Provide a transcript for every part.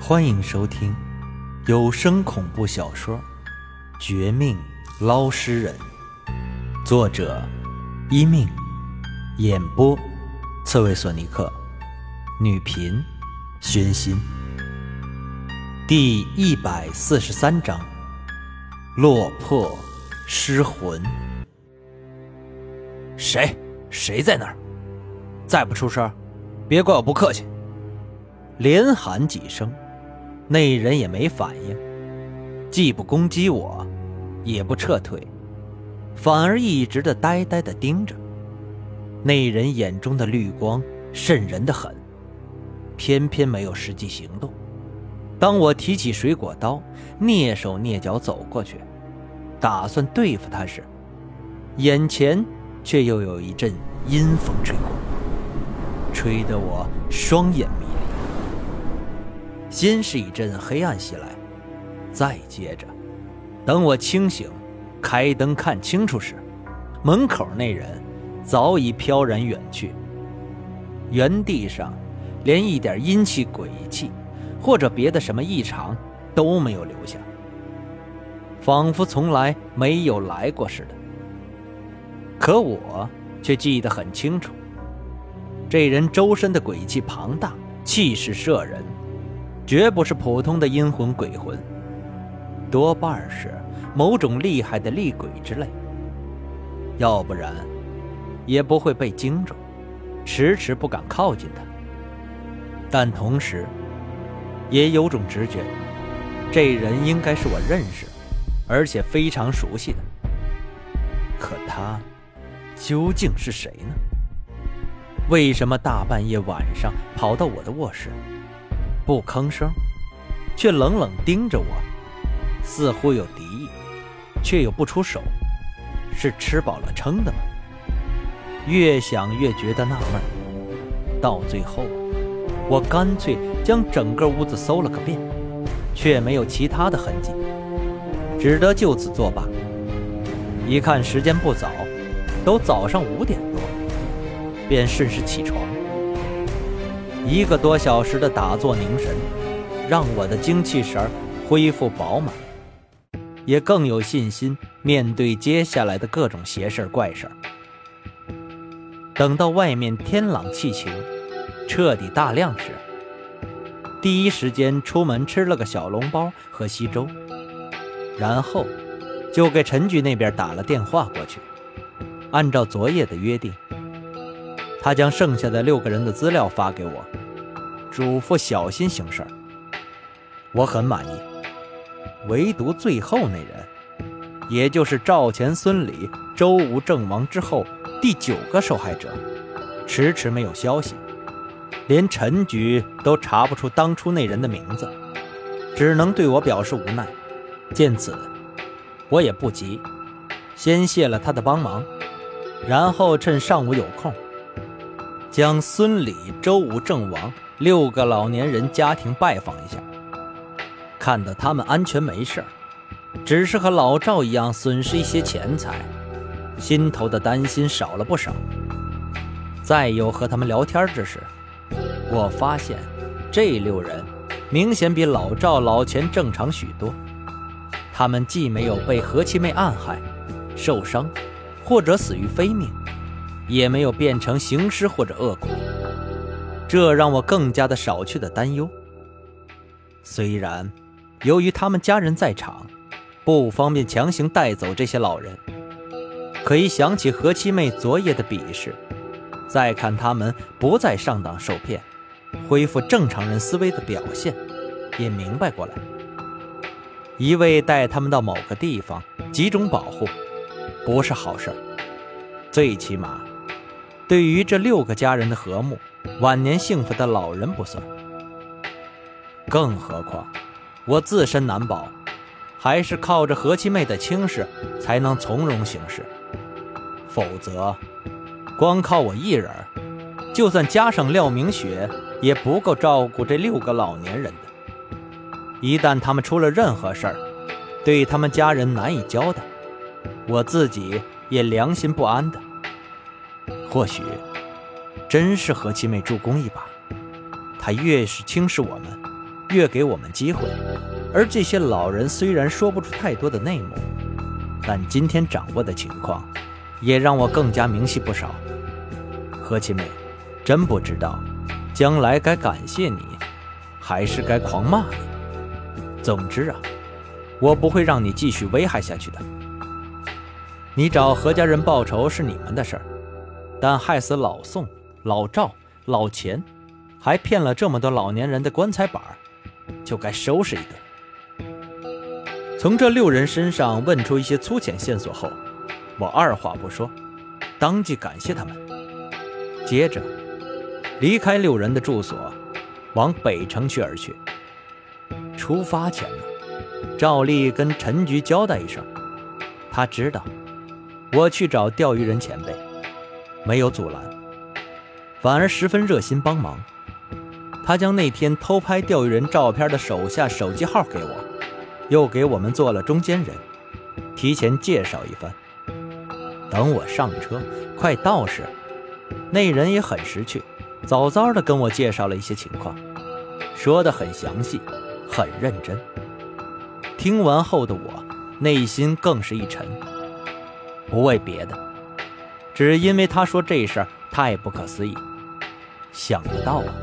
欢迎收听有声恐怖小说《绝命捞尸人》，作者：一命，演播：刺猬索尼克，女频：宣心。第一百四十三章：落魄失魂。谁？谁在那儿？再不出声，别怪我不客气！连喊几声。那人也没反应，既不攻击我，也不撤退，反而一直的呆呆的盯着。那人眼中的绿光渗人的很，偏偏没有实际行动。当我提起水果刀，蹑手蹑脚走过去，打算对付他时，眼前却又有一阵阴风吹过，吹得我双眼迷。先是一阵黑暗袭来，再接着，等我清醒，开灯看清楚时，门口那人早已飘然远去。原地上，连一点阴气、鬼气，或者别的什么异常都没有留下，仿佛从来没有来过似的。可我却记得很清楚，这人周身的鬼气庞大，气势慑人。绝不是普通的阴魂鬼魂，多半是某种厉害的厉鬼之类。要不然，也不会被惊着，迟迟不敢靠近他。但同时，也有种直觉，这人应该是我认识，而且非常熟悉的。可他究竟是谁呢？为什么大半夜晚上跑到我的卧室？不吭声，却冷冷盯着我，似乎有敌意，却又不出手，是吃饱了撑的吗？越想越觉得纳闷，到最后，我干脆将整个屋子搜了个遍，却没有其他的痕迹，只得就此作罢。一看时间不早，都早上五点多，便顺势起床。一个多小时的打坐凝神，让我的精气神恢复饱满，也更有信心面对接下来的各种邪事怪事儿等到外面天朗气晴，彻底大亮时，第一时间出门吃了个小笼包和稀粥，然后就给陈局那边打了电话过去，按照昨夜的约定。他将剩下的六个人的资料发给我，嘱咐小心行事。我很满意，唯独最后那人，也就是赵钱孙李周吴郑王之后第九个受害者，迟迟没有消息，连陈局都查不出当初那人的名字，只能对我表示无奈。见此，我也不急，先谢了他的帮忙，然后趁上午有空。将孙李周武郑王六个老年人家庭拜访一下，看到他们安全没事只是和老赵一样损失一些钱财，心头的担心少了不少。再有和他们聊天之时，我发现这六人明显比老赵老钱正常许多。他们既没有被何七妹暗害、受伤，或者死于非命。也没有变成行尸或者恶鬼，这让我更加的少去的担忧。虽然由于他们家人在场，不方便强行带走这些老人，可一想起何七妹昨夜的比试，再看他们不再上当受骗，恢复正常人思维的表现，也明白过来，一味带他们到某个地方集中保护，不是好事最起码。对于这六个家人的和睦、晚年幸福的老人不算，更何况我自身难保，还是靠着何七妹的轻视才能从容行事。否则，光靠我一人，就算加上廖明雪，也不够照顾这六个老年人的。一旦他们出了任何事儿，对他们家人难以交代，我自己也良心不安的。或许，真是何七妹助攻一把。她越是轻视我们，越给我们机会。而这些老人虽然说不出太多的内幕，但今天掌握的情况，也让我更加明晰不少。何七妹，真不知道，将来该感谢你，还是该狂骂你。总之啊，我不会让你继续危害下去的。你找何家人报仇是你们的事儿，但害死老宋、老赵、老钱，还骗了这么多老年人的棺材板就该收拾一顿。从这六人身上问出一些粗浅线索后，我二话不说，当即感谢他们。接着，离开六人的住所，往北城区而去。出发前呢，照例跟陈局交代一声，他知道我去找钓鱼人前辈，没有阻拦，反而十分热心帮忙。他将那天偷拍钓鱼人照片的手下手机号给我。又给我们做了中间人，提前介绍一番。等我上车快到时，那人也很识趣，早早的跟我介绍了一些情况，说的很详细，很认真。听完后的我内心更是一沉，不为别的，只因为他说这事儿太不可思议。想不到啊，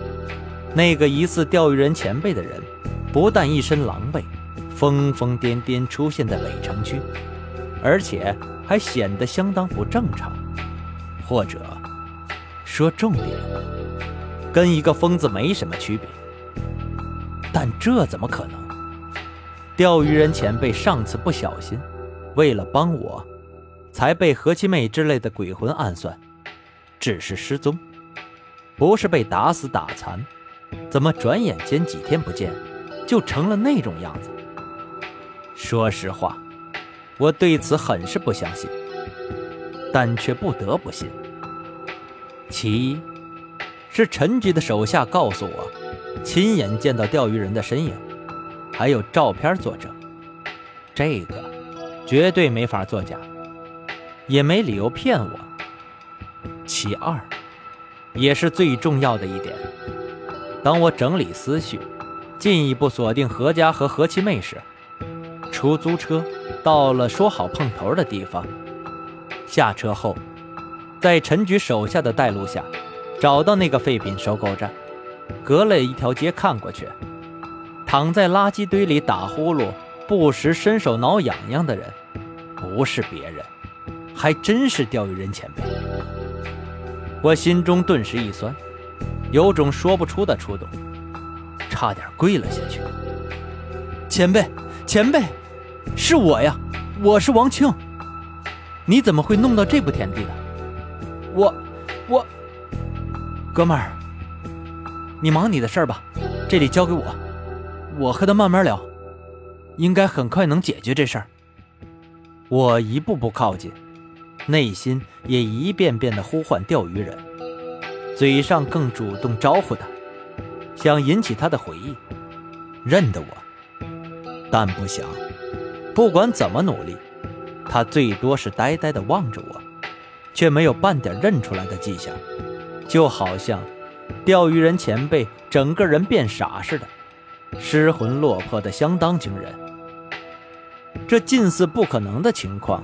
那个疑似钓鱼人前辈的人，不但一身狼狈。疯疯癫癫出现在北城区，而且还显得相当不正常，或者说重点，跟一个疯子没什么区别。但这怎么可能？钓鱼人前辈上次不小心，为了帮我，才被何七妹之类的鬼魂暗算，只是失踪，不是被打死打残，怎么转眼间几天不见，就成了那种样子？说实话，我对此很是不相信，但却不得不信。其一，是陈局的手下告诉我，亲眼见到钓鱼人的身影，还有照片作证，这个绝对没法作假，也没理由骗我。其二，也是最重要的一点，当我整理思绪，进一步锁定何家和何七妹时。出租车到了说好碰头的地方，下车后，在陈局手下的带路下，找到那个废品收购站。隔了一条街看过去，躺在垃圾堆里打呼噜、不时伸手挠痒痒的人，不是别人，还真是钓鱼人前辈。我心中顿时一酸，有种说不出的触动，差点跪了下去。前辈，前辈！是我呀，我是王庆。你怎么会弄到这步田地的？我，我，哥们儿，你忙你的事儿吧，这里交给我，我和他慢慢聊，应该很快能解决这事儿。我一步步靠近，内心也一遍遍的呼唤钓鱼人，嘴上更主动招呼他，想引起他的回忆，认得我，但不想。不管怎么努力，他最多是呆呆地望着我，却没有半点认出来的迹象，就好像钓鱼人前辈整个人变傻似的，失魂落魄的相当惊人。这近似不可能的情况，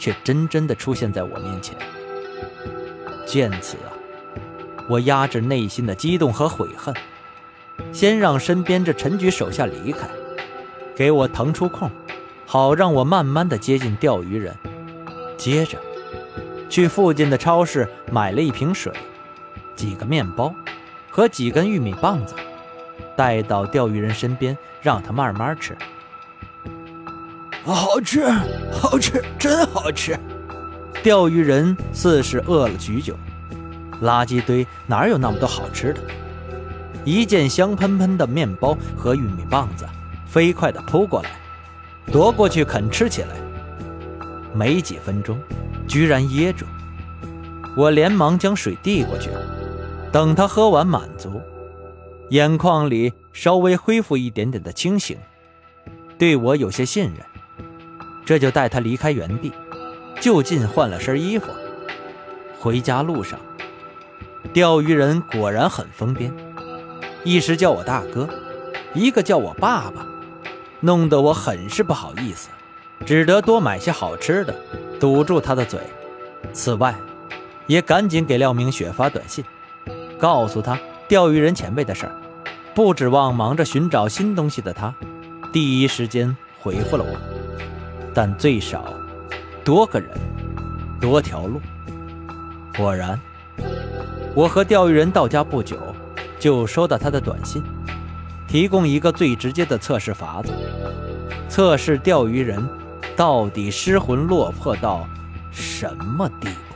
却真真的出现在我面前。见此啊，我压制内心的激动和悔恨，先让身边这陈局手下离开，给我腾出空。好让我慢慢的接近钓鱼人，接着去附近的超市买了一瓶水、几个面包和几根玉米棒子，带到钓鱼人身边，让他慢慢吃。好吃，好吃，真好吃！钓鱼人似是饿了许久，垃圾堆哪有那么多好吃的？一见香喷喷的面包和玉米棒子，飞快地扑过来。夺过去啃吃起来，没几分钟，居然噎住。我连忙将水递过去，等他喝完满足，眼眶里稍微恢复一点点的清醒，对我有些信任，这就带他离开原地，就近换了身衣服。回家路上，钓鱼人果然很疯癫，一时叫我大哥，一个叫我爸爸，弄得我很是不好意思，只得多买些好吃的，堵住他的嘴。此外，也赶紧给廖明雪发短信，告诉他钓鱼人前辈的事儿。不指望忙着寻找新东西的他，第一时间回复了我。但最少，多个人，多条路。果然，我和钓鱼人到家不久，就收到他的短信，提供一个最直接的测试法子，测试钓鱼人到底失魂落魄到什么地步。